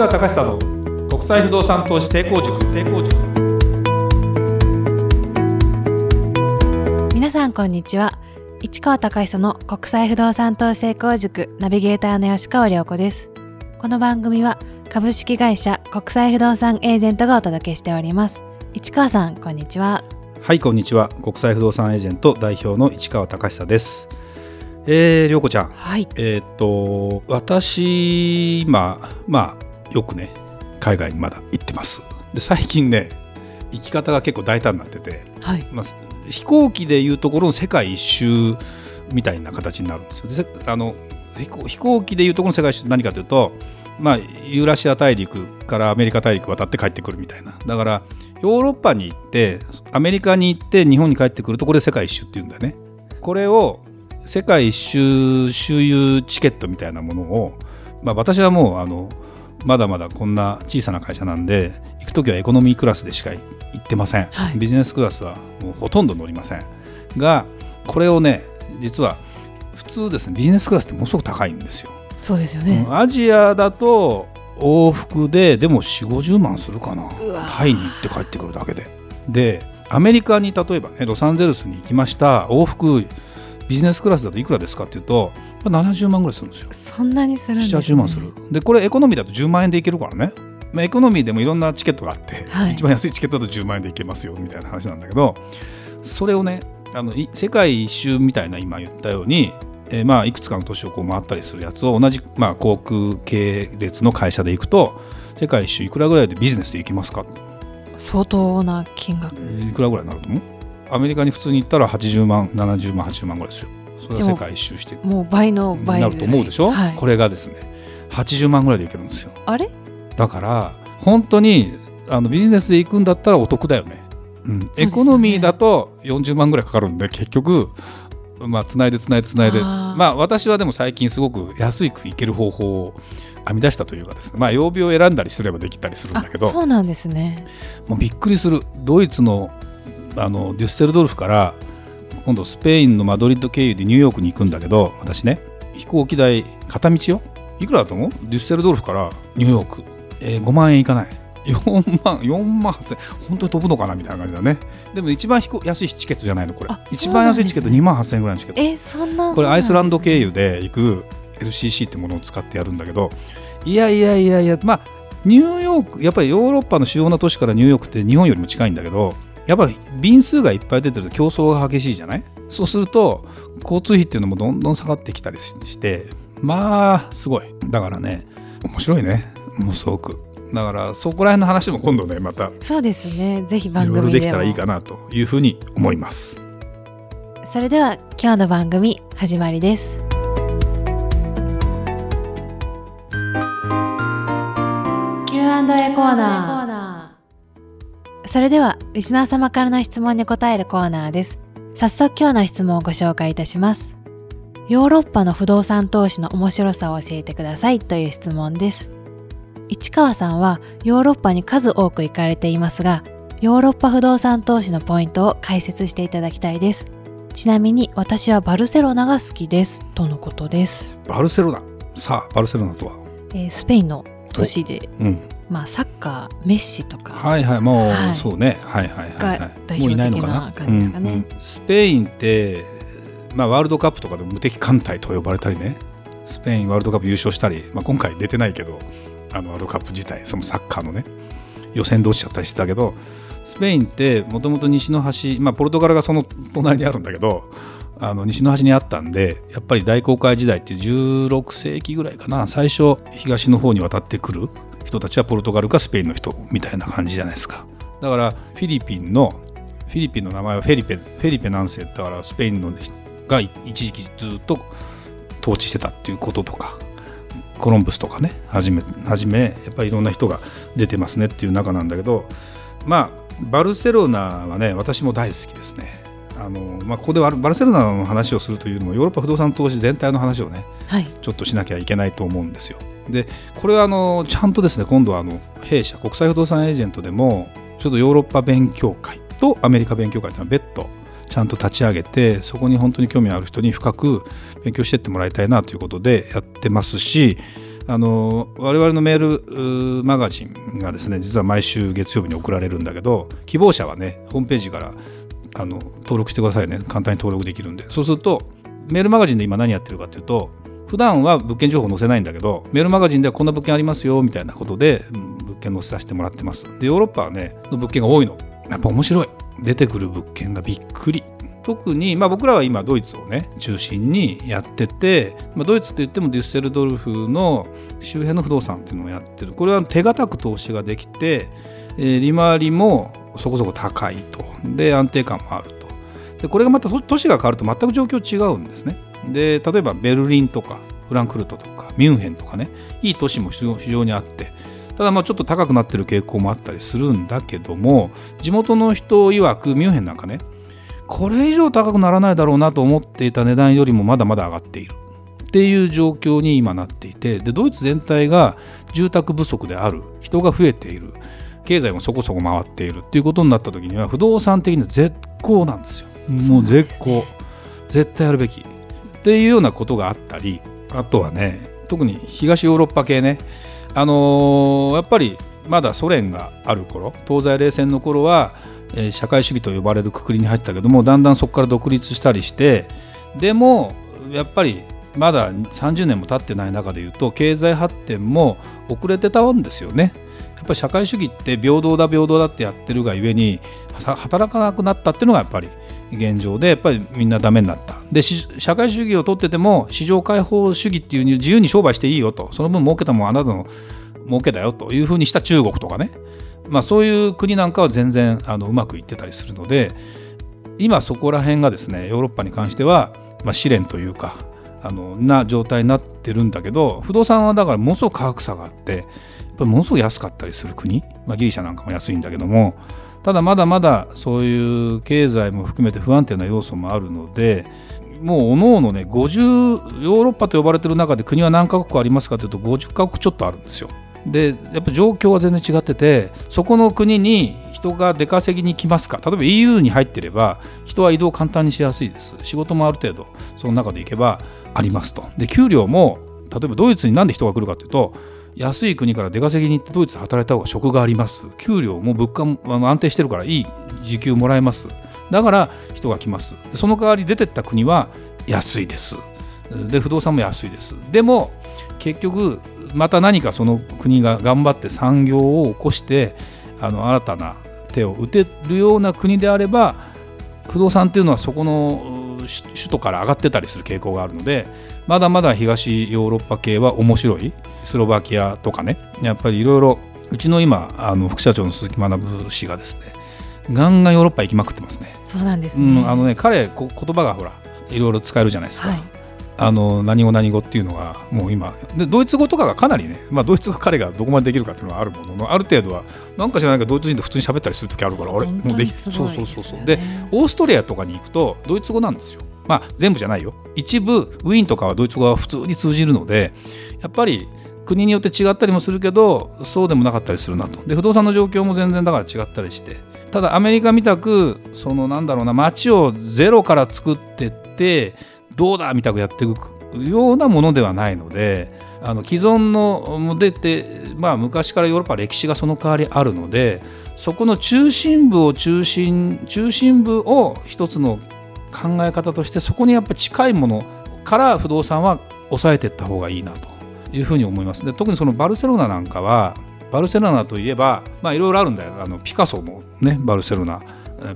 川隆久の国際不動産投資成功塾。成功塾皆さんこんにちは。市川隆久の国際不動産投資成功塾。ナビゲーターの吉川良子です。この番組は株式会社国際不動産エージェントがお届けしております。市川さんこんにちは。はいこんにちは。国際不動産エージェント代表の市川隆久です。えー、涼子ちゃん。はい。えーっと私今まあよくね海外にまだ行ってます。で最近ね行き方が結構大胆になってて、はい。まあ、飛行機でいうところの世界一周みたいな形になるんですよ。あの飛行飛行機でいうところの世界一周って何かというと、まあ、ユーラシア大陸からアメリカ大陸渡って帰ってくるみたいな。だからヨーロッパに行ってアメリカに行って日本に帰ってくるとこれ世界一周っていうんだよね。これを世界一周周遊チケットみたいなものを、まあ、私はもうあのまだまだこんな小さな会社なんで行く時はエコノミークラスでしか行ってません、はい。ビジネスクラスはもうほとんど乗りません。がこれをね実は普通ですねビジネスクラスってものすごく高いんですよ、そうですよね、うんアジアだと往復ででも4 5 0万するかな。タイに行って帰ってくるだけで。でアメリカに例えばねロサンゼルスに行きました。往復ビジネスクラスだといくらですかっていうとまあ70万ぐらいするんですよ。そんなにするんです、ね、780万する。でこれエコノミーだと10万円でいけるからね、まあ、エコノミーでもいろんなチケットがあって、はい。一番安いチケットだと10万円でいけますよみたいな話なんだけどそれをねあのい世界一周みたいな今言ったように、えーまあいくつかの都市をこう回ったりするやつを同じ、まあ、航空系列の会社で行くと世界一周いくらぐらいでビジネスで行きますか？相当な金額。いくらぐらいになると思う？アメリカに普通に行ったら80万70万80万ぐらいですよそれは世界一周して。もう倍の倍なると思うでしょ、はい、これがですね80万ぐらいで行けるんですよ。あれ？だから本当にあのビジネスで行くんだったらお得だよね、うん。ね。エコノミーだと40万ぐらいかかるんで結局まあつないでつないでつないで。まあ私はでも最近すごく安いく行ける方法を編み出したというかですね。まあ曜日を選んだりすればできたりするんあだけど。そうなんですね。もうびっくりする。ドイツのあのデュッセルドルフから今度スペインのマドリッド経由でニューヨークに行くんだけど私ね飛行機代片道よ？いくらだと思う？デュッセルドルフから。ニューヨーク、えー5万円いかない。4万4万8000本当に飛ぶのかな？みたいな感じだね。でも一番飛行安いチケットじゃないのこれ、あ一番安いチケットそうなんですね。2万8000円ぐらいのチケット。えそんなこれアイスランド経由で行く LCC ってものを使ってやるんだけどいやいやいやいやまあニューヨークやっぱりヨーロッパの主要な都市からニューヨークって日本よりも近いんだけどやっぱり便数がいっぱい出てると競争が激しいじゃない？そうすると交通費っていうのもどんどん下がってきたりしてまあすごい。だからね面白いね。ものすごく。だからそこら辺の話も今度ねまた。そうですね。ぜひい番組でも。ろいろできたらいいかなというふうに思います。それでは今日の番組始まりです。Q&A コーナーそれではリスナー様からの質問に答えるコーナーです。早速今日の質問をご紹介いたします。ヨーロッパの不動産投資の面白さを教えてくださいという質問です。市川さんはヨーロッパに数多く行かれていますがヨーロッパ不動産投資のポイントを解説していただきたいです。ちなみに私はバルセロナが好きです。とのことです、バルセロナ。さあバルセロナとは？えースペインの都市で、うんまあ、サッカーメッシとか、はいはいもう、はい。そうね。はいはいはい、がはい、代もういなないのかな？感じですかね。うんうん。スペインって、まあ、ワールドカップとかで無敵艦隊と呼ばれたりね。スペインワールドカップ優勝したり、まあ、今回出てないけどあのワールドカップ自体そのサッカーのね予選で落ちちゃったりしてたけどスペインってもともと西の端、まあ、ポルトガルがその隣にあるんだけどあの西の端にあったんでやっぱり大航海時代っていう16世紀ぐらいかな。最初東の方に渡ってくる人たちはポルトガルかスペインの人みたいな感じじゃないですか。だからフィリピンのフィリピンの名前はフェリペフェリペ南世だからスペインのが一時期ずっと統治してたっていうこととかコロンブスとかねはじめはじめやっぱりいろんな人が出てますねっていう中なんだけどまあバルセロナはね私も大好きですね。あの、まあ、ここではバルセロナの話をするというのもヨーロッパ不動産投資全体の話をねはい。ちょっとしなきゃいけないと思うんですよ。でこれはあのちゃんとですね今度はあの弊社国際不動産エージェントでもちょっとヨーロッパ勉強会とアメリカ勉強会というのは別途ちゃんと立ち上げてそこに本当に興味ある人に深く勉強していってもらいたいなということでやってますしあの我々のメールマガジンがですね実は毎週月曜日に送られるんだけど希望者はねホームページからあの登録してくださいね。簡単に登録できるんで。そうするとメールマガジンで今何やってるかっていうと普段は物件情報載せないんだけどメールマガジンではこんな物件ありますよみたいなことで、物件載せさせてもらってます。でヨーロッパはねの物件が多いの。やっぱ面白い。出てくる物件がびっくり。特に、まあ、僕らは今ドイツをね中心にやってて、まあ、ドイツって言ってもデュッセルドルフの周辺の不動産っていうのをやってる。これは手堅く投資ができて、えー、利回りもそこそこ高いと。で安定感もあると。でこれがまた都市が変わると全く状況違うんですね。で例えばベルリンとかフランクフルトとかミュンヘンとかねいい都市も非常にあってただまあちょっと高くなってる傾向もあったりするんだけども地元の人曰くミュンヘンなんかねこれ以上高くならないだろうなと思っていた値段よりもまだまだ上がっている。っていう状況に今なっていてでドイツ全体が住宅不足である。人が増えている。経済もそこそこ回っている。っていうことになった時には不動産的には絶好なんですよ。もう絶好、ね、絶対やるべきっていうようなことがあったりあとはね特に東ヨーロッパ系ねあのー、やっぱりまだソ連がある頃東西冷戦の頃はえ社会主義と呼ばれるくくりに入ったけどもだんだんそこから独立したりしてでもやっぱりまだ30年も経ってない中でいうと経済発展も遅れてたんですよね。やっぱり社会主義って平等だ平等だってやってるがゆえに働かなくなったっていうのがやっぱり現状でやっぱりみんなダメになった。で社会主義を取ってても市場開放主義っていう自由に商売していいよと。その分儲けたもんあなたの儲けだよというふうにした中国とかね。まあ、そういう国なんかは全然あのうまくいってたりするので今そこら辺がですねヨーロッパに関しては、まあ、試練というかあのな状態になってるんだけど不動産はだからものすごく価格差があってやっぱりものすごく安かったりする国、まあ、ギリシャなんかも安いんだけどもただまだまだそういう経済も含めて不安定な要素もあるのでもうおのおのね50ヨーロッパと呼ばれてる中で国は何カ国ありますかというと50カ国ちょっとあるんですよ。でやっぱ状況は全然違っててそこの国に人が出稼ぎに来ますか。例えば EU に入ってれば人は移動簡単にしやすいです。仕事もある程度その中で行けばありますと。で給料も例えばドイツになんで人が来るかというと安い国から出稼ぎに行ってドイツで働いた方が職があります。給料も物価も安定してるからいい時給もらえます。だから人が来ます。その代わり出てった国は安いです。で不動産も安いです。でも結局また何かその国が頑張って産業を起こしてあの新たな手を打てるような国であれば不動産っていうのはそこの首都から上がってたりする傾向があるのでまだまだ東ヨーロッパ系は面白い。スロバキアとかね。やっぱりいろいろうちの今あの副社長の鈴木学氏がですねガンガンヨーロッパ行きまくってますね。そうなんです、ね、うん、あのね彼言葉がほらいろいろ使えるじゃないですか。はい。あの何語何語っていうのがもう今。でドイツ語とかがかなりね、まあ、ドイツ語彼がどこまでできるかっていうのはあるもののある程度はなんか知らないけどドイツ人と普通に喋ったりする時あるからあれ？もうできそうそうそうそう。でオーストリアとかに行くとドイツ語なんですよ。まあ全部じゃないよ。一部ウィーンとかはドイツ語は普通に通じるのでやっぱり国によって違ったりもするけどそうでもなかったりするなと。で不動産の状況も全然だから違ったりして。ただアメリカみたくそのなんだろうな街をゼロから作ってってどうだみたくやっていくようなものではないのであの既存の出て、まあ、昔からヨーロッパ歴史がその代わりあるのでそこの中心部を中心中心部を一つの考え方としてそこにやっぱ近いものから不動産は抑えていった方がいいなと。いうふうに思います。で特にそのバルセロナなんかはバルセロナといえばまあいろいろあるんだよ。あのピカソもねバルセロナ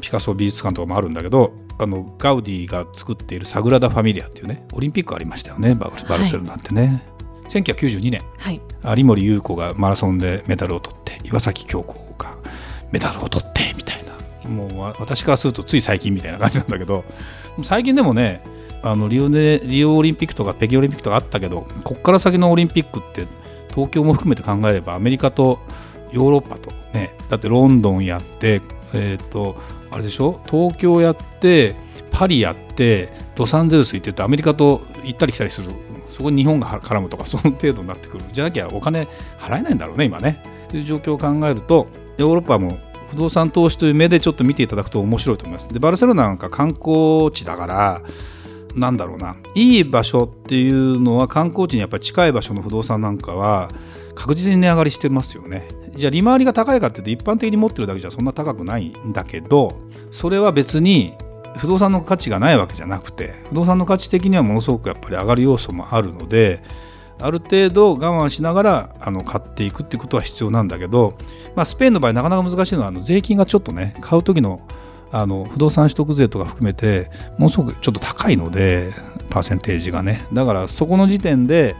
ピカソ美術館とかもあるんだけどあのガウディが作っているサグラダ・ファミリアっていうねオリンピックありましたよねバルセロナってね、はい、1992年、はい、有森裕子がマラソンでメダルを取って岩崎恭子がメダルを取ってみたいな。もう私からするとつい最近みたいな感じなんだけど最近でもねあのリオでリオオリンピックとか北京オリンピックとかあったけどここから先のオリンピックって東京も含めて考えればアメリカとヨーロッパとねだってロンドンやってえっ、ー、とあれでしょ？東京やってパリやってロサンゼルス行っててアメリカと行ったり来たりする。そこに日本が絡むとかその程度になってくる。じゃなきゃお金払えないんだろうね今ね。という状況を考えるとヨーロッパも不動産投資という目でちょっと見ていただくと面白いと思います。でバルセロナなんか観光地だからなんだろうないい場所っていうのは観光地にやっぱり近い場所の不動産なんかは確実に値上がりしてますよね。じゃあ利回りが高いかっていうと一般的に持ってるだけじゃそんな高くないんだけどそれは別に不動産の価値がないわけじゃなくて不動産の価値的にはものすごくやっぱり上がる要素もあるのである程度我慢しながらあの買っていくっていうことは必要なんだけど、まあ、スペインの場合なかなか難しいのはあの税金がちょっとね買う時のあの不動産取得税とか含めてものすごくちょっと高いのでパーセンテージがね。だからそこの時点で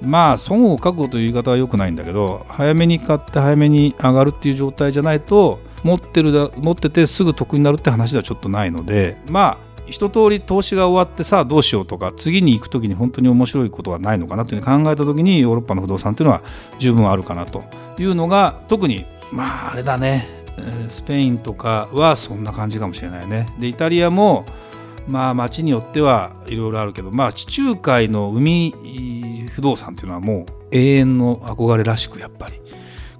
まあ損を覚悟という言い方は良くないんだけど早めに買って早めに上がるっていう状態じゃないと持ってるだ持っててすぐ得になるって話ではちょっとないのでまあ一通り投資が終わってさあどうしようとか次に行く時に本当に面白いことはないのかなというふうに考えた時にヨーロッパの不動産っていうのは十分あるかなというのが特にまああれだね。スペインとかはそんな感じかもしれないね。でイタリアもまあ街によってはいろいろあるけどまあ地中海の海不動産っていうのはもう永遠の憧れらしくやっぱり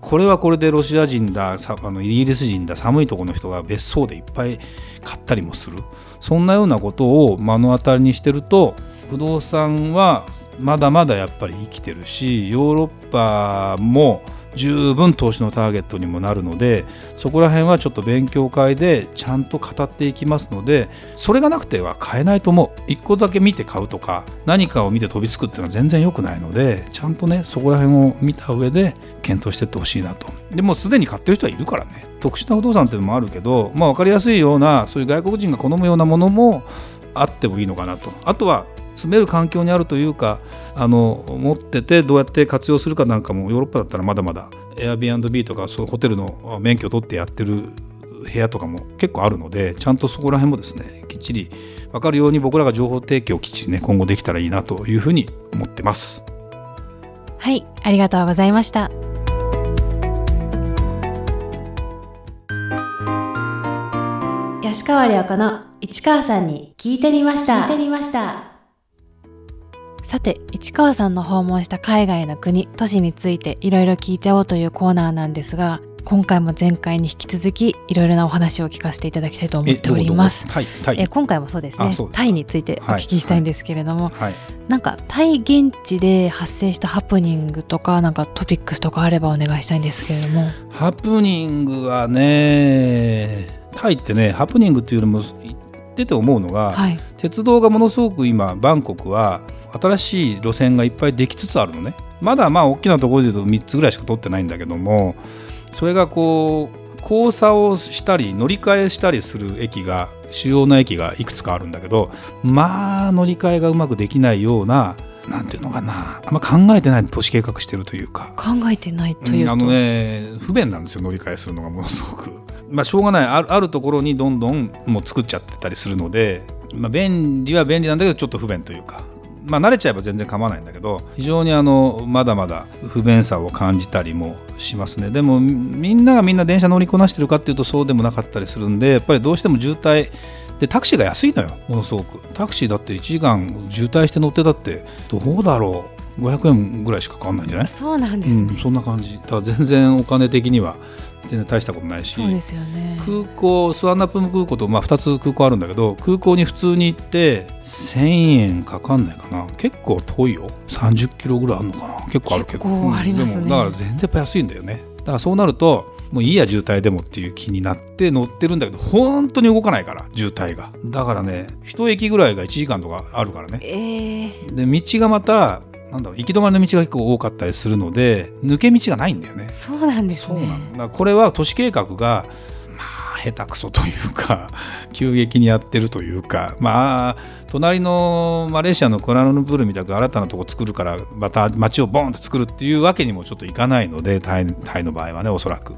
これはこれでロシア人だあのイギリス人だ寒いとこの人が別荘でいっぱい買ったりもするそんなようなことを目の当たりにしてると不動産はまだまだやっぱり生きてるしヨーロッパも十分投資のターゲットにもなるのでそこら辺はちょっと勉強会でちゃんと語っていきますのでそれがなくては買えないと思う。1個だけ見て買うとか何かを見て飛びつくっていうのは全然良くないのでちゃんとねそこら辺を見た上で検討していってほしいなと。でもすでに買ってる人はいるからね。特殊な不動産っていうのもあるけど、まあ、分かりやすいようなそういう外国人が好むようなものもあってもいいのかなと。あとは住める環境にあるというかあの持っててどうやって活用するかなんかもヨーロッパだったらまだまだ Airbnb とかそうホテルの免許を取ってやってる部屋とかも結構あるのでちゃんとそこら辺もですねきっちり分かるように僕らが情報提供をきっちりね今後できたらいいなというふうに思ってます。はいありがとうございました。吉川良子の市川さんに聞いてみました。聞いてみましたさて市川さんの訪問した海外の国都市についていろいろ聞いちゃおうというコーナーなんですが今回も前回に引き続きいろいろなお話を聞かせていただきたいと思っております。え今回もそうですね。タイについてお聞きしたいんですけれども、はいはい、なんかタイ現地で発生したハプニングとかなんかトピックスとかあればお願いしたいんですけれども。ハプニングはねタイってねハプニングっていうよりも言ってて思うのが、はい、鉄道がものすごく今バンコクは新しい路線がいっぱいできつつあるのね。まだまあ大きなところで言うと3つぐらいしか通ってないんだけどもそれがこう交差をしたり乗り換えしたりする駅が主要な駅がいくつかあるんだけどまあ乗り換えがうまくできないようななんていうのかなあんま考えてない都市計画してるというか。考えてないというあのね不便なんですよ乗り換えするのがものすごく。まあ、しょうがない。あるあるところにどんどんもう作っちゃってたりするので、まあ、便利は便利なんだけどちょっと不便というかまあ、慣れちゃえば全然構わないんだけど非常にあのまだまだ不便さを感じたりもしますね。でもみんながみんな電車乗りこなしてるかっていうとそうでもなかったりするんでやっぱりどうしても渋滞でタクシーが安いのよものすごく。タクシーだって1時間渋滞して乗ってたってどうだろう。500円ぐらいしかかかんないんじゃない？そうなんです、ね、うん、そんな感じ。だから全然お金的には全然大したことないし。ね、空港スワンナプム空港と、まあ、2つ空港あるんだけど空港に普通に行って1000円かかんないかな。結構遠いよ。30キロぐらいあるのかな。結構あるけど、だから全然安いんだよね。だからそうなるともういいや渋滞でもっていう気になって乗ってるんだけど本当に動かないから渋滞が。だからね一駅ぐらいが1時間とかあるからね、えー、で道がまたなんだろう行き止まりの道が結構多かったりするので抜け道がないんだよね。そうなんですね。だこれは都市計画がまあ下手くそというか 急激にやってるというかまあ隣のマレーシアのクラルンプールみたく新たなとこ作るからまた街をボンって作るっていうわけにもちょっといかないのでタイタイの場合はねおそらく。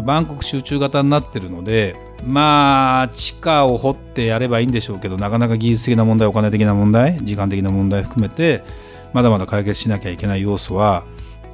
バンコク集中型になってるのでまあ地下を掘ってやればいいんでしょうけどなかなか技術的な問題お金的な問題時間的な問題含めてまだまだ解決しなきゃいけない要素は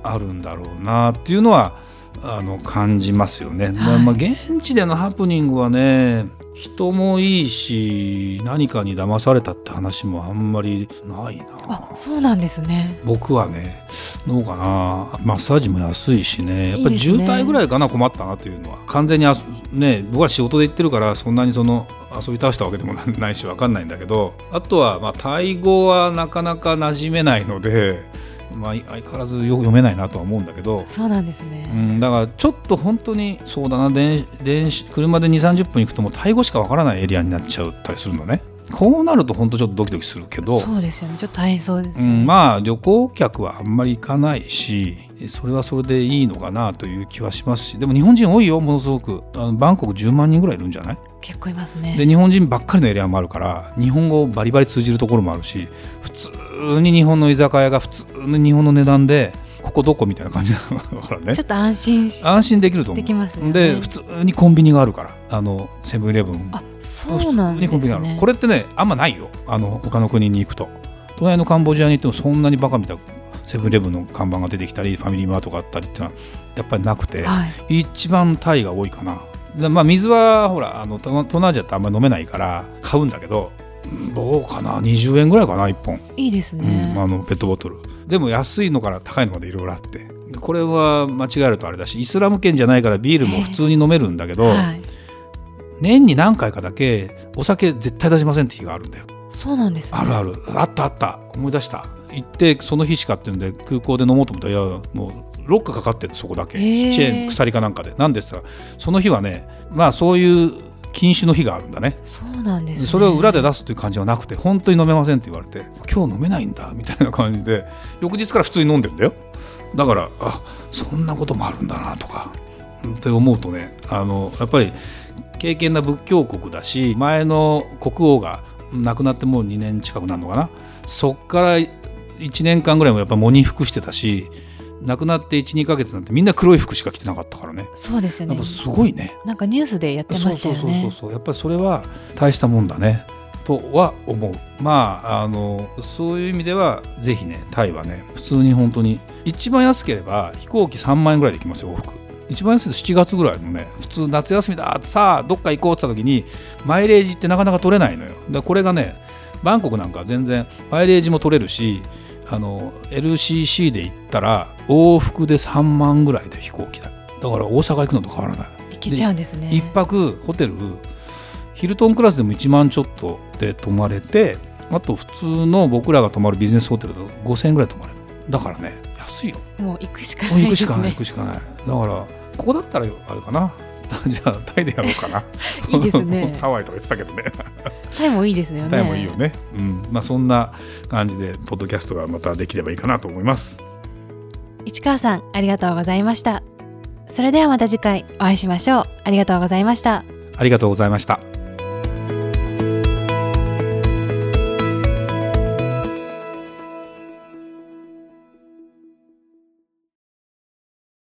あるんだろうなっていうのはあの感じますよね。はい、まあ現地でのハプニングはね人もいいし何かに騙されたって話もあんまりないな。あそうなんですね。僕はねどうかな。マッサージも安いしね。やっぱり渋滞ぐらいかな困ったなというのは。完全にあね僕は仕事で行ってるからそんなにその遊び倒したわけでもないし分かんないんだけど。あとはまあタイ語はなかなか馴染めないので、まあ、相変わらずよく読めないなとは思うんだけど、そうなんですね、うん、だからちょっと本当にそうだな電電子車で2 3 0分行くともうタイ語しかわからないエリアになっちゃったりするのね。こうなると本当ちょっとドキドキするけど。そうですよね。ちょっと大変そうですよね、うん、まあ旅行客はあんまり行かないしそれはそれでいいのかなという気はしますしでも日本人多いよものすごく。あのバンコク10万人ぐらいいるんじゃない？結構いますね。で日本人ばっかりのエリアもあるから日本語バリバリ通じるところもあるし普通に日本の居酒屋が普通に日本の値段でここどこみたいな感じだからね。ちょっと安心し安心できると思う。できますよね。で普通にコンビニがあるからあのセブンイレブン。あそうなんです普通にコンビニがある。ねこれってねあんまないよ。あの他の国に行くと。隣のカンボジアに行ってもそんなにバカみたいなセブンイレブンの看板が出てきたりファミリーマートがあったりっていうのはやっぱりなくて、はい。一番タイが多いかな。でまあ水はほらあの東東南アジアってあんまり飲めないから買うんだけどうんどうかな？20円ぐらいかな1本、いいですね、うん、あのペットボトル。でも安いのから高いのまでいろいろあって。これは間違えるとあれだしイスラム圏じゃないからビールも普通に飲めるんだけど、はい、年に何回かだけお酒絶対出しませんって日があるんだよ。そうなんですね。あるある。あったあった。思い出した行ってその日しかっていうんで空港で飲もうと思ったらいやもうロックかかってるそこだけ。チェーン鎖かなんかで。なんですがその日はねまあそういう禁酒の日があるんだね。そうなんですね。それを裏で出すという感じはなくて本当に飲めませんって言われて今日飲めないんだみたいな感じで翌日から普通に飲んでるんだよ。だからあそんなこともあるんだなとかって思うとねあのやっぱり敬虔な仏教国だし前の国王が亡くなってもう2年近くなるのかな。そっから1年間ぐらいもやっぱ喪に服してたし亡くなって12ヶ月なんてみんな黒い服しか着てなかったからね。そうですよね。すごいね。なんかニュースでやってましたよね。そうそうそうそうやっぱりそれは大したもんだね。とは思う。まああのそういう意味ではぜひねタイはね普通に本当に一番安ければ飛行機3万円ぐらいで行きますよ往復。一番安いと7月ぐらいのね普通夏休みだってさあどっか行こうって言った時にマイレージってなかなか取れないのよ。だこれがねバンコクなんか全然マイレージも取れるしあの LCC で行ったら往復で3万ぐらいで飛行機だ。だから大阪行くのと変わらない。いけちゃうんですね。一泊ホテルヒルトンクラスでも1万ちょっとで泊まれてあと普通の僕らが泊まるビジネスホテルだと5000円ぐらい泊まれる。だからね安いよ。もう行くしかないです行くしかないね行くしかない。だからここだったらあれかな。じゃあタイでやろうかな。いいですね。ハワイとか言ってたけどねタイもいいですよね。タイもいいよね。うん。まあそんな感じでポッドキャストがまたできればいいかなと思います。市川さんありがとうございました。それではまた次回お会いしましょう。ありがとうございました。ありがとうございました